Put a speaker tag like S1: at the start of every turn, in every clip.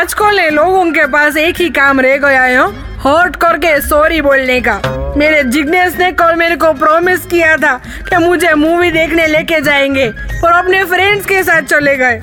S1: ये आजकल ये लोगों के पास एक ही काम रह गया है हो, हॉट करके सॉरी बोलने का। मेरे जिग्नेश ने कल मेरे को प्रॉमिस किया था कि मुझे मूवी देखने लेके जाएँगे और अपने फ्रेंड्स के साथ चले गए।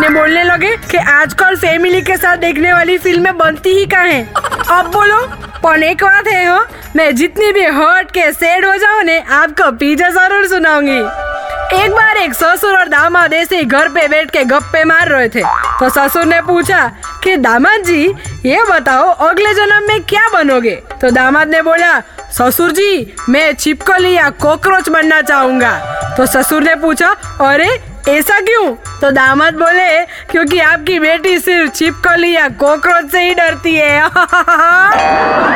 S1: ने बोलने लगे कि आजकल फैमिली के साथ देखने वाली फ़िल्में बनती ही कहाँ हैं? अब बोलो पर एक बात है हो? मैं जितनी भी हर्ट के सैड हो जाऊँ ने आपको पीछे ज़रूर सुनाऊँगी। एक बार एक ससुर और दामाद ऐसे घर पे बैठ के गप्पे मार रहे थे। तो ससुर ने पूछा कि दामाद जी ये बताओ, अगले जन्म में क्या बनोगे? तो दामाद ने बोला ससुर जी मैं छिपकली या कॉकरोच बनना चाहूँगा। तो ससुर ने पूछा, अरे, ऐसा क्यों? तो दामाद बोले, क्योंकि आपकी बेटी सिर्फ़ छिपकली या कॉकरोच से ही डरती है।